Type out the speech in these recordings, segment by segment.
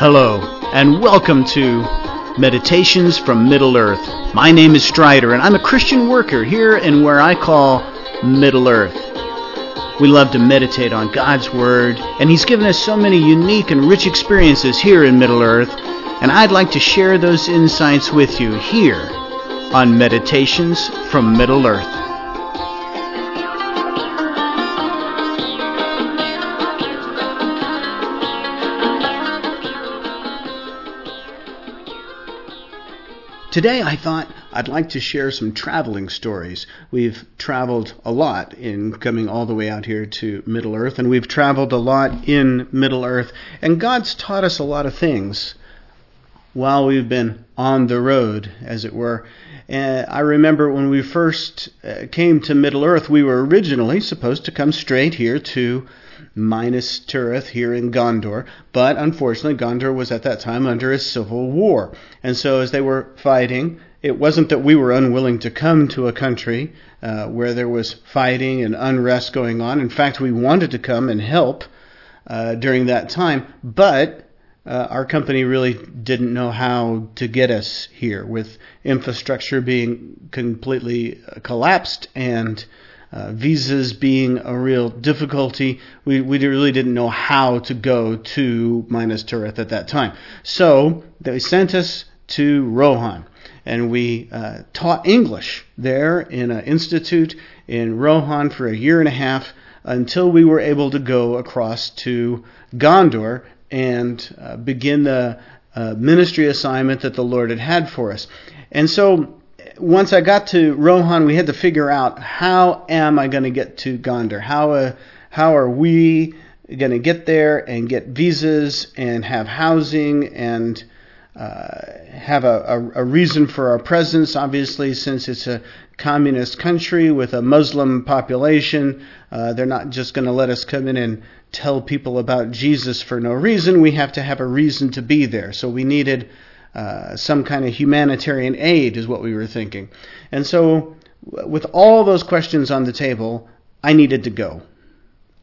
Hello, and welcome to Meditations from Middle Earth. My name is Strider, and I'm a Christian worker here in where I call Middle Earth. We love to meditate on God's Word, and He's given us so many unique and rich experiences here in Middle Earth, and I'd like to share those insights with you here on Meditations from Middle Earth. Today I thought I'd like to share some traveling stories. We've traveled a lot in coming all the way out here to Middle Earth, and we've traveled a lot in Middle Earth, and God's taught us a lot of things while we've been on the road, as it were. Uh, I remember when we first uh, came to Middle Earth, we were originally supposed to come straight here to Minas Tirith here in Gondor, but unfortunately, Gondor was at that time under a civil war. And so, as they were fighting, it wasn't that we were unwilling to come to a country uh, where there was fighting and unrest going on. In fact, we wanted to come and help uh, during that time, but uh, our company really didn't know how to get us here with infrastructure being completely uh, collapsed and uh, visas being a real difficulty. We, we really didn't know how to go to Minas Tirith at that time. So they sent us to Rohan, and we uh, taught English there in an institute in Rohan for a year and a half until we were able to go across to Gondor and uh, begin the uh, ministry assignment that the Lord had had for us. And so once I got to Rohan, we had to figure out how am I going to get to Gondor? How uh, how are we going to get there and get visas and have housing and uh, have a, a, a, reason for our presence? Obviously, since it's a communist country with a Muslim population, uh, they're not just going to let us come in and tell people about Jesus for no reason. We have to have a reason to be there. So we needed uh, some kind of humanitarian aid, is what we were thinking. And so, with all those questions on the table, I needed to go.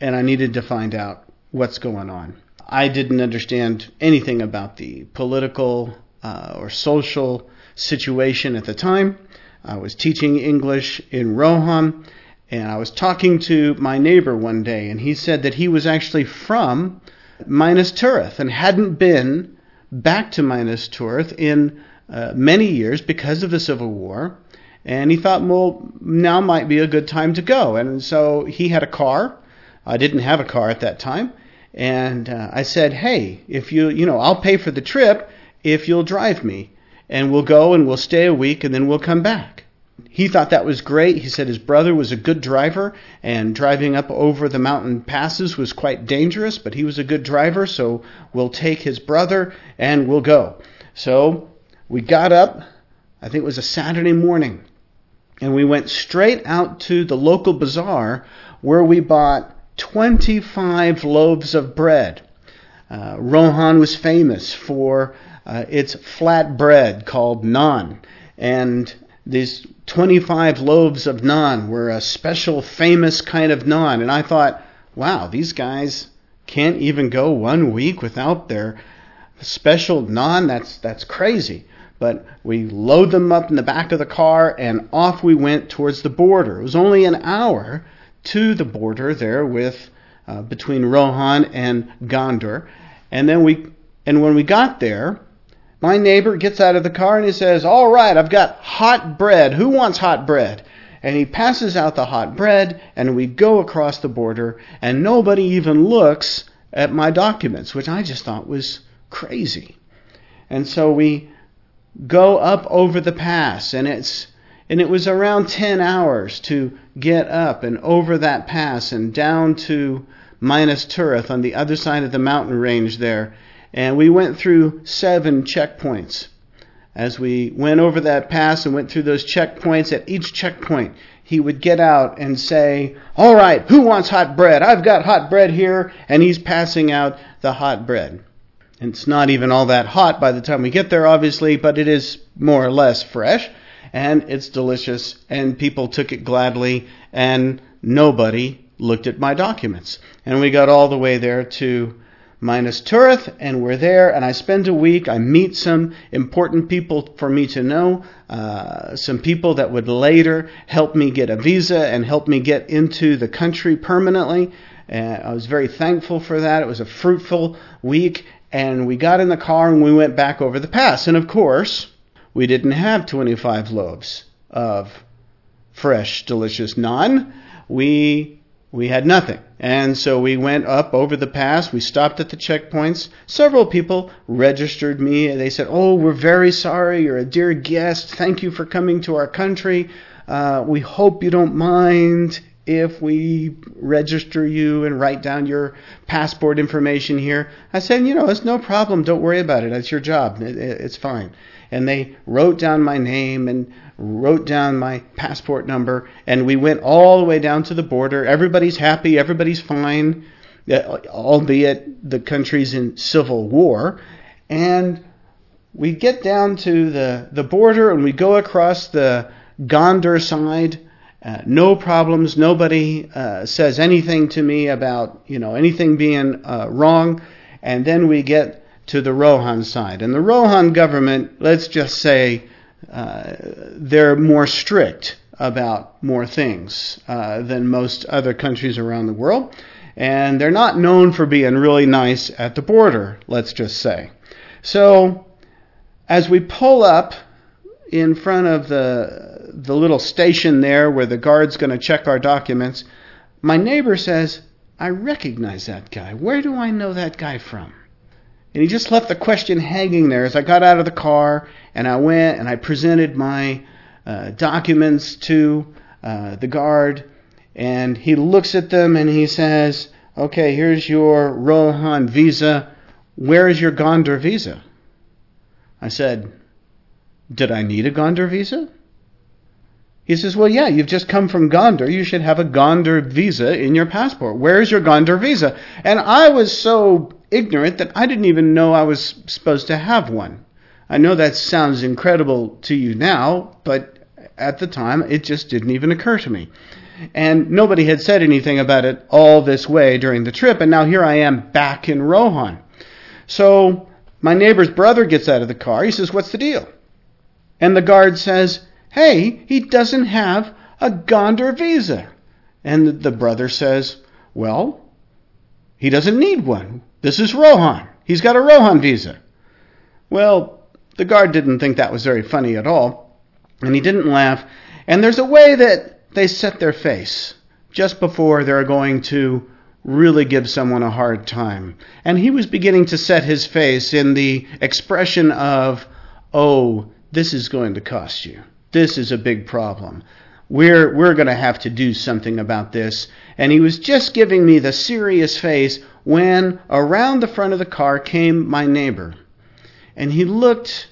And I needed to find out what's going on. I didn't understand anything about the political uh, or social situation at the time. I was teaching English in Rohan, and I was talking to my neighbor one day, and he said that he was actually from Minas Tirith and hadn't been back to Minas Tirith in uh, many years because of the Civil War. And he thought, well, now might be a good time to go. And so he had a car. I didn't have a car at that time. And uh, I said, hey, if you, you know, I'll pay for the trip if you'll drive me. And we'll go and we'll stay a week and then we'll come back he thought that was great. He said his brother was a good driver, and driving up over the mountain passes was quite dangerous, but he was a good driver, so we'll take his brother and we'll go. So we got up, I think it was a Saturday morning, and we went straight out to the local bazaar where we bought 25 loaves of bread. Uh, Rohan was famous for uh, its flat bread called naan. And these 25 loaves of naan were a special, famous kind of naan. And I thought, wow, these guys can't even go one week without their special naan. That's, that's crazy. But we load them up in the back of the car and off we went towards the border. It was only an hour to the border there with uh, between Rohan and Gondor. And then we and when we got there, my neighbor gets out of the car and he says, All right, I've got hot bread. Who wants hot bread? And he passes out the hot bread, and we go across the border, and nobody even looks at my documents, which I just thought was crazy. And so we go up over the pass, and it's and it was around 10 hours to get up and over that pass and down to Minas Tirith on the other side of the mountain range there. And we went through seven checkpoints. As we went over that pass and went through those checkpoints, at each checkpoint, he would get out and say, All right, who wants hot bread? I've got hot bread here. And he's passing out the hot bread. It's not even all that hot by the time we get there, obviously, but it is more or less fresh. And it's delicious. And people took it gladly. And nobody looked at my documents. And we got all the way there to Minas Tirith, and we're there, and I spend a week. I meet some important people for me to know, uh, some people that would later help me get a visa and help me get into the country permanently. And I was very thankful for that. It was a fruitful week, and we got in the car and we went back over the pass. And of course, we didn't have 25 loaves of fresh, delicious naan. We we had nothing. And so we went up over the pass. We stopped at the checkpoints. Several people registered me. They said, Oh, we're very sorry. You're a dear guest. Thank you for coming to our country. Uh, we hope you don't mind if we register you and write down your passport information here. I said, You know, it's no problem. Don't worry about it. It's your job. It, it, it's fine and they wrote down my name and wrote down my passport number, and we went all the way down to the border. Everybody's happy, everybody's fine, uh, albeit the country's in civil war. And we get down to the, the border and we go across the Gondor side. Uh, no problems. Nobody uh, says anything to me about you know anything being uh, wrong. And then we get to the Rohan side. And the Rohan government, let's just say, uh, they're more strict about more things uh, than most other countries around the world. And they're not known for being really nice at the border, let's just say. So, as we pull up in front of the, the little station there where the guard's going to check our documents, my neighbor says, I recognize that guy. Where do I know that guy from? And he just left the question hanging there as I got out of the car and I went and I presented my uh, documents to uh, the guard. And he looks at them and he says, Okay, here's your Rohan visa. Where is your Gondor visa? I said, Did I need a Gondor visa? He says, Well, yeah, you've just come from Gondor. You should have a Gondor visa in your passport. Where's your Gondor visa? And I was so ignorant that I didn't even know I was supposed to have one. I know that sounds incredible to you now, but at the time it just didn't even occur to me. And nobody had said anything about it all this way during the trip, and now here I am back in Rohan. So my neighbor's brother gets out of the car. He says, What's the deal? And the guard says, Hey, he doesn't have a Gondor visa. And the brother says, Well, he doesn't need one. This is Rohan. He's got a Rohan visa. Well, the guard didn't think that was very funny at all, and he didn't laugh. And there's a way that they set their face just before they're going to really give someone a hard time. And he was beginning to set his face in the expression of, oh, this is going to cost you. This is a big problem. We're, we're going to have to do something about this. And he was just giving me the serious face when around the front of the car came my neighbor. And he looked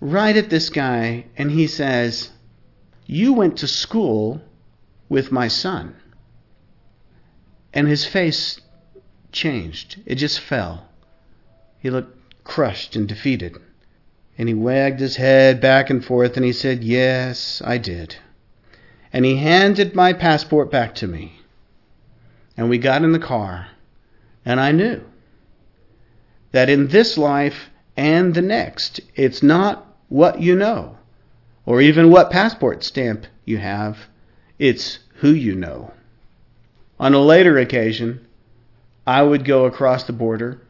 right at this guy and he says, You went to school with my son. And his face changed. It just fell. He looked crushed and defeated. And he wagged his head back and forth and he said, Yes, I did. And he handed my passport back to me. And we got in the car. And I knew that in this life and the next, it's not what you know or even what passport stamp you have, it's who you know. On a later occasion, I would go across the border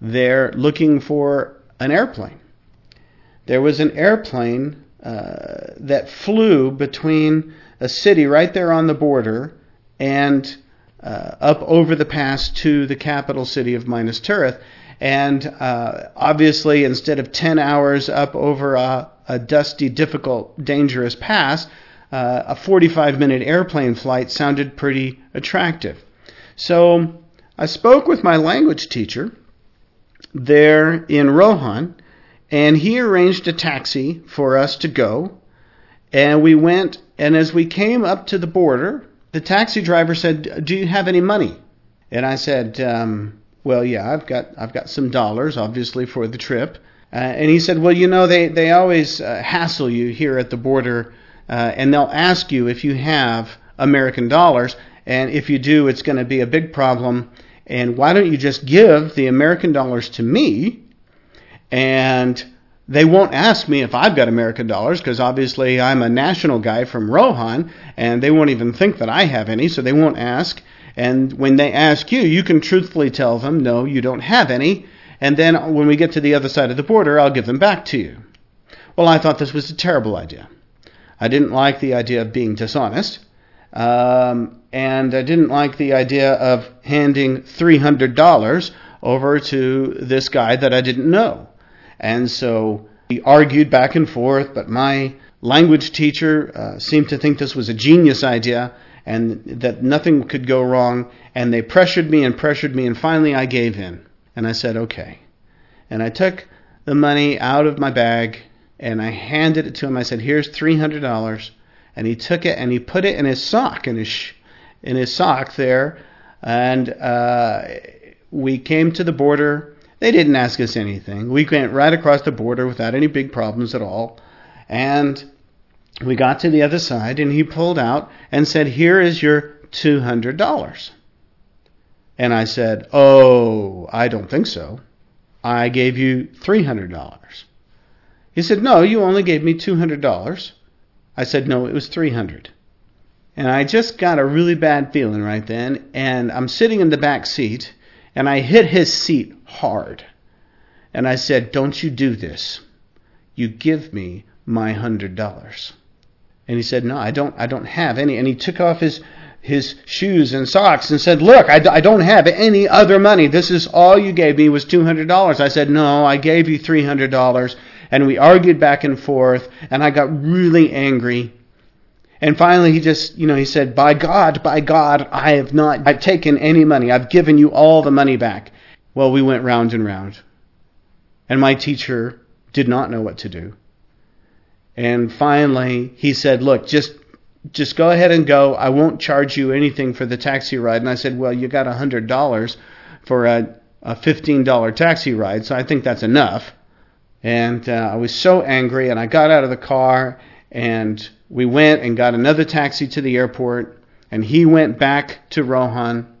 there looking for an airplane. There was an airplane uh, that flew between a city right there on the border and uh, up over the pass to the capital city of Minas Tirith. And uh, obviously, instead of 10 hours up over a, a dusty, difficult, dangerous pass, uh, a 45 minute airplane flight sounded pretty attractive. So I spoke with my language teacher there in Rohan, and he arranged a taxi for us to go. And we went, and as we came up to the border, the taxi driver said, "Do you have any money?" And I said, um, "Well, yeah, I've got I've got some dollars, obviously for the trip." Uh, and he said, "Well, you know, they they always uh, hassle you here at the border, uh, and they'll ask you if you have American dollars, and if you do, it's going to be a big problem." and why don't you just give the American dollars to me and they won't ask me if I've got American dollars because obviously I'm a national guy from Rohan and they won't even think that I have any, so they won't ask. And when they ask you, you can truthfully tell them, no, you don't have any. And then when we get to the other side of the border, I'll give them back to you. Well, I thought this was a terrible idea. I didn't like the idea of being dishonest. Um, and I didn't like the idea of handing $300 over to this guy that I didn't know. And so we argued back and forth, but my language teacher uh, seemed to think this was a genius idea and that nothing could go wrong. And they pressured me and pressured me, and finally I gave in. And I said, okay. And I took the money out of my bag and I handed it to him. I said, here's $300. And he took it and he put it in his sock, in his, in his sock there. And uh, we came to the border they didn't ask us anything. We went right across the border without any big problems at all. And we got to the other side, and he pulled out and said, Here is your $200. And I said, Oh, I don't think so. I gave you $300. He said, No, you only gave me $200. I said, No, it was 300 And I just got a really bad feeling right then. And I'm sitting in the back seat, and I hit his seat hard. And I said, Don't you do this. You give me my hundred dollars. And he said, No, I don't, I don't have any. And he took off his, his shoes and socks and said, Look, I, I don't have any other money. This is all you gave me was $200. I said, No, I gave you $300. And we argued back and forth, and I got really angry. And finally, he just, you know, he said, By God, by God, I have not, I've taken any money. I've given you all the money back. Well, we went round and round. And my teacher did not know what to do. And finally, he said, Look, just just go ahead and go. I won't charge you anything for the taxi ride. And I said, Well, you got a $100 for a, a $15 taxi ride, so I think that's enough. And uh, I was so angry, and I got out of the car, and we went and got another taxi to the airport, and he went back to Rohan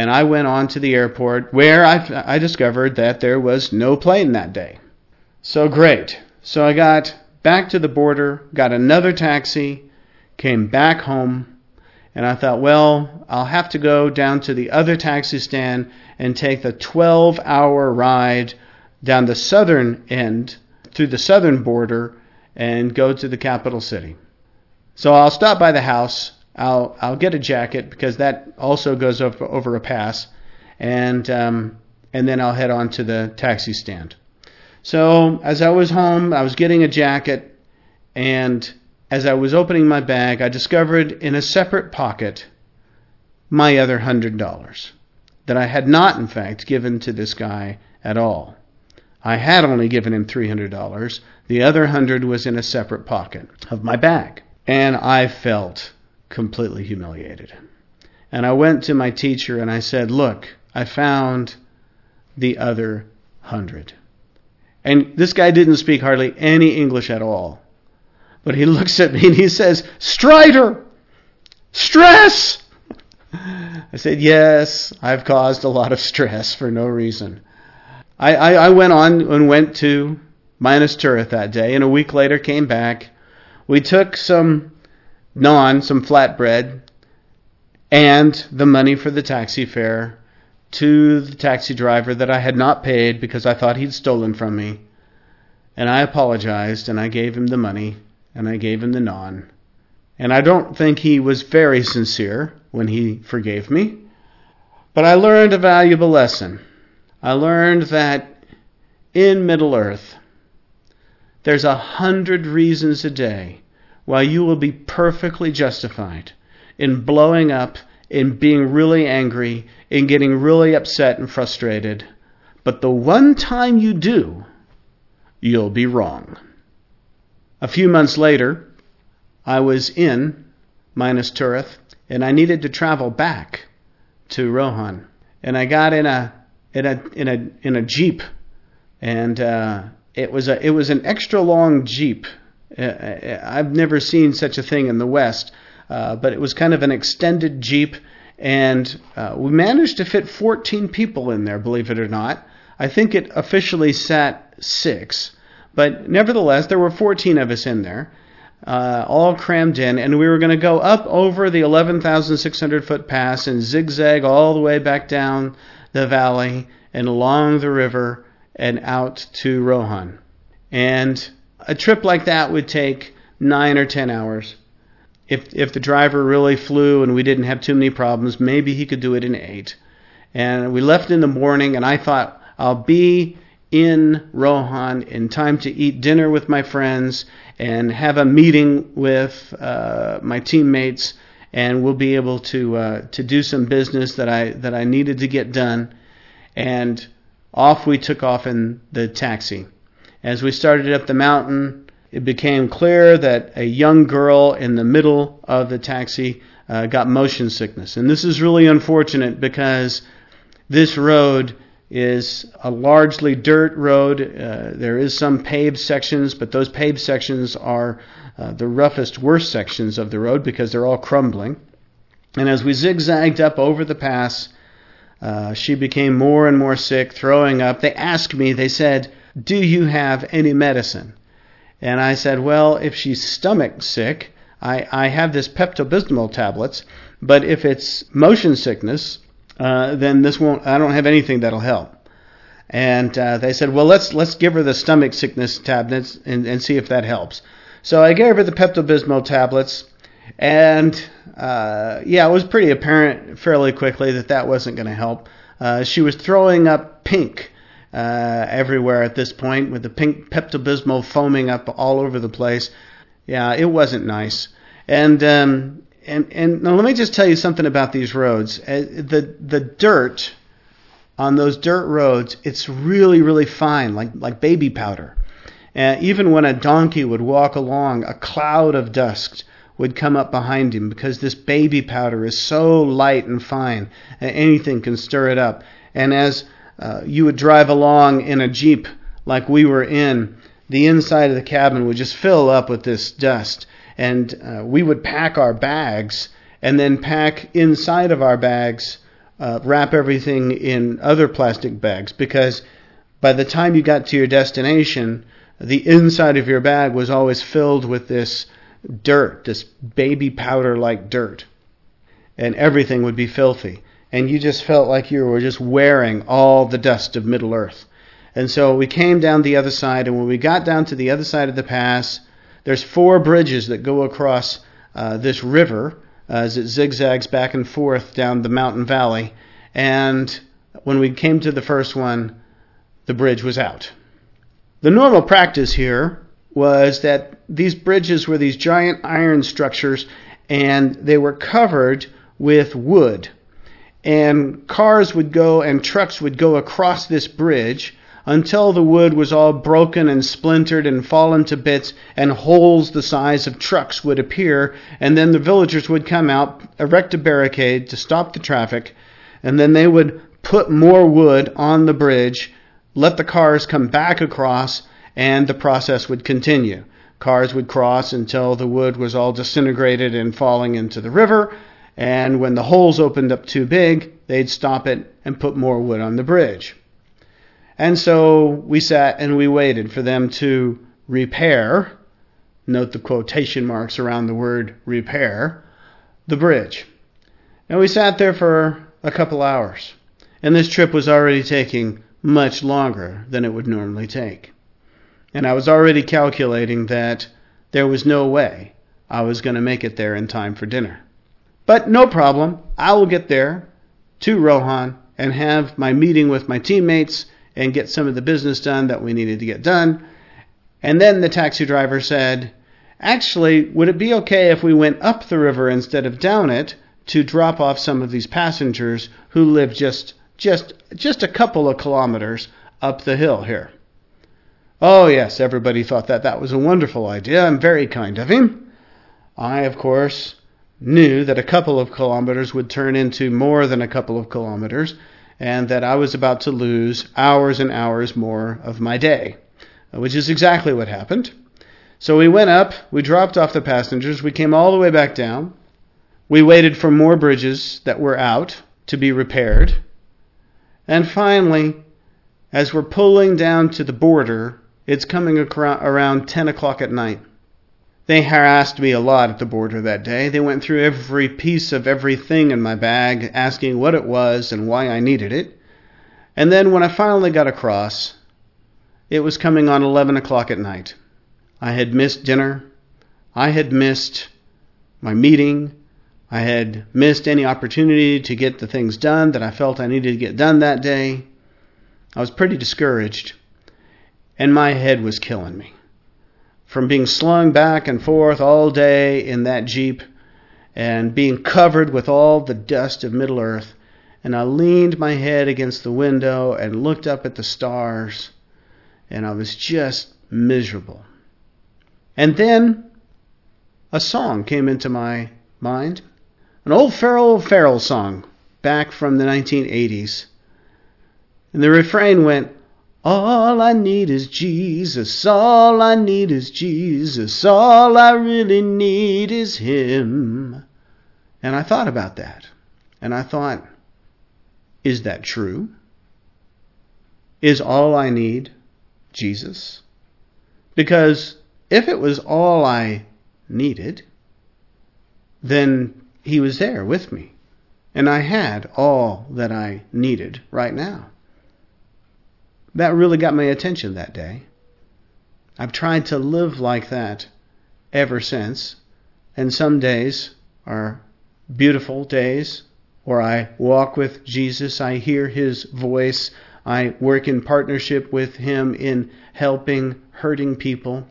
and I went on to the airport where I, I discovered that there was no plane that day. So great. So I got back to the border, got another taxi, came back home, and I thought, well, I'll have to go down to the other taxi stand and take the 12 hour ride down the southern end through the southern border and go to the capital city. So I'll stop by the house I'll I'll get a jacket because that also goes over, over a pass, and um, and then I'll head on to the taxi stand. So as I was home, I was getting a jacket, and as I was opening my bag, I discovered in a separate pocket my other hundred dollars that I had not, in fact, given to this guy at all. I had only given him three hundred dollars. The other hundred was in a separate pocket of my bag, and I felt completely humiliated. And I went to my teacher and I said, Look, I found the other hundred. And this guy didn't speak hardly any English at all. But he looks at me and he says, Strider! Stress! I said, Yes, I've caused a lot of stress for no reason. I, I, I went on and went to Minas Tirith that day, and a week later came back. We took some naan, some flatbread, and the money for the taxi fare to the taxi driver that I had not paid because I thought he'd stolen from me. And I apologized and I gave him the money and I gave him the naan. And I don't think he was very sincere when he forgave me. But I learned a valuable lesson. I learned that in Middle Earth, there's a hundred reasons a day while you will be perfectly justified in blowing up, in being really angry, in getting really upset and frustrated. But the one time you do, you'll be wrong. A few months later, I was in Minas Tirith, and I needed to travel back to Rohan. And I got in a in a in a in a jeep, and uh, it was a it was an extra long jeep I've never seen such a thing in the West, uh, but it was kind of an extended Jeep, And uh, we managed to fit 14 people in there, believe it or not. I think it officially sat six, but nevertheless, there were 14 of us in there, uh, all crammed in, and we were going to go up over the 11,600 foot pass and zigzag all the way back down the valley and along the river and out to Rohan. And a trip like that would take nine or ten hours. If if the driver really flew and we didn't have too many problems, maybe he could do it in eight. And we left in the morning, and I thought I'll be in Rohan in time to eat dinner with my friends and have a meeting with uh, my teammates, and we'll be able to uh, to do some business that I that I needed to get done. And off we took off in the taxi. As we started up the mountain, it became clear that a young girl in the middle of the taxi uh, got motion sickness. And this is really unfortunate because this road is a largely dirt road. Uh, there is some paved sections, but those paved sections are uh, the roughest, worst sections of the road because they're all crumbling. And as we zigzagged up over the pass, uh, she became more and more sick, throwing up. They asked me, they said, Do you have any medicine? And I said, Well, if she's stomach sick, I, I have this Pepto Bismol tablets, but if it's motion sickness, uh, then this won't. I don't have anything that'll help. And uh, they said, well, let's let's give her the stomach sickness tablets and, and see if that helps. So I gave her the Pepto Bismol tablets, and uh, yeah, it was pretty apparent fairly quickly that that wasn't going to help. Uh, she was throwing up pink uh, everywhere at this point, with the pink Pepto Bismol foaming up all over the place. Yeah, it wasn't nice. And um, and and now let me just tell you something about these roads. Uh, the the dirt on those dirt roads, it's really really fine, like like baby powder. Uh, even when a donkey would walk along, a cloud of dust would come up behind him because this baby powder is so light and fine, uh, anything can stir it up. And as uh, you would drive along in a jeep like we were in, the inside of the cabin would just fill up with this dust and uh, we would pack our bags and then pack inside of our bags, uh, wrap everything in other plastic bags because by the time you got to your destination, the inside of your bag was always filled with this dirt, this baby powder like dirt. And everything would be filthy. And you just felt like you were just wearing all the dust of Middle Earth. And so we came down the other side, and when we got down to the other side of the pass, there's four bridges that go across uh, this river uh, as it zigzags back and forth down the mountain valley. And when we came to the first one, the bridge was out. The normal practice here was that these bridges were these giant iron structures and they were covered with wood. And cars would go and trucks would go across this bridge until the wood was all broken and splintered and fallen to bits, and holes the size of trucks would appear, and then the villagers would come out, erect a barricade to stop the traffic, and then they would put more wood on the bridge, let the cars come back across, and the process would continue. Cars would cross until the wood was all disintegrated and falling into the river, and when the holes opened up too big, they'd stop it and put more wood on the bridge. And so we sat and we waited for them to repair, note the quotation marks around the word repair, the bridge. And we sat there for a couple hours. And this trip was already taking much longer than it would normally take. And I was already calculating that there was no way I was going to make it there in time for dinner. But no problem. I will get there to Rohan and have my meeting with my teammates and get some of the business done that we needed to get done. And then the taxi driver said, Actually, would it be okay if we went up the river instead of down it to drop off some of these passengers who live just just just a couple of kilometers up the hill here? Oh, yes, everybody thought that that was a wonderful idea and very kind of him. I, of course, knew that a couple of kilometers would turn into more than a couple of kilometers, and that I was about to lose hours and hours more of my day, which is exactly what happened. So we went up, we dropped off the passengers, we came all the way back down. We waited for more bridges that were out to be repaired. And finally, as we're pulling down to the border, it's coming around 10 o'clock at night. They harassed me a lot at the border that day. They went through every piece of everything in my bag, asking what it was and why I needed it. And then when I finally got across, it was coming on 11 o'clock at night. I had missed dinner. I had missed my meeting. I had missed any opportunity to get the things done that I felt I needed to get done that day. I was pretty discouraged, and my head was killing me from being slung back and forth all day in that Jeep and being covered with all the dust of Middle Earth. And I leaned my head against the window and looked up at the stars, and I was just miserable. And then a song came into my mind an old Farrell Farrell song back from the 1980s. And the refrain went, all I need is Jesus. All I need is Jesus. All I really need is Him. And I thought about that. And I thought, is that true? Is all I need Jesus? Because if it was all I needed, then He was there with me. And I had all that I needed right now. That really got my attention that day. I've tried to live like that ever since, and some days are beautiful days where I walk with Jesus, I hear his voice, I work in partnership with him in helping hurting people.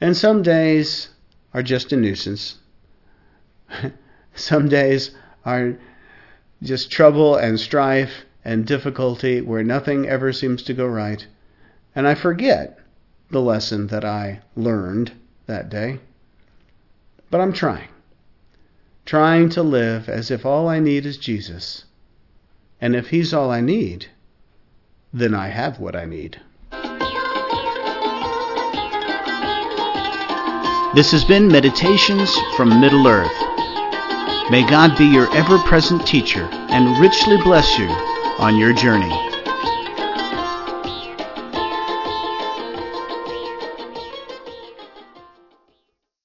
And some days are just a nuisance. some days are just trouble and strife and difficulty where nothing ever seems to go right, and I forget the lesson that I learned that day. But I'm trying. Trying to live as if all I need is Jesus. And if He's all I need, then I have what I need. This has been Meditations from Middle Earth. May God be your ever present teacher and richly bless you on your journey.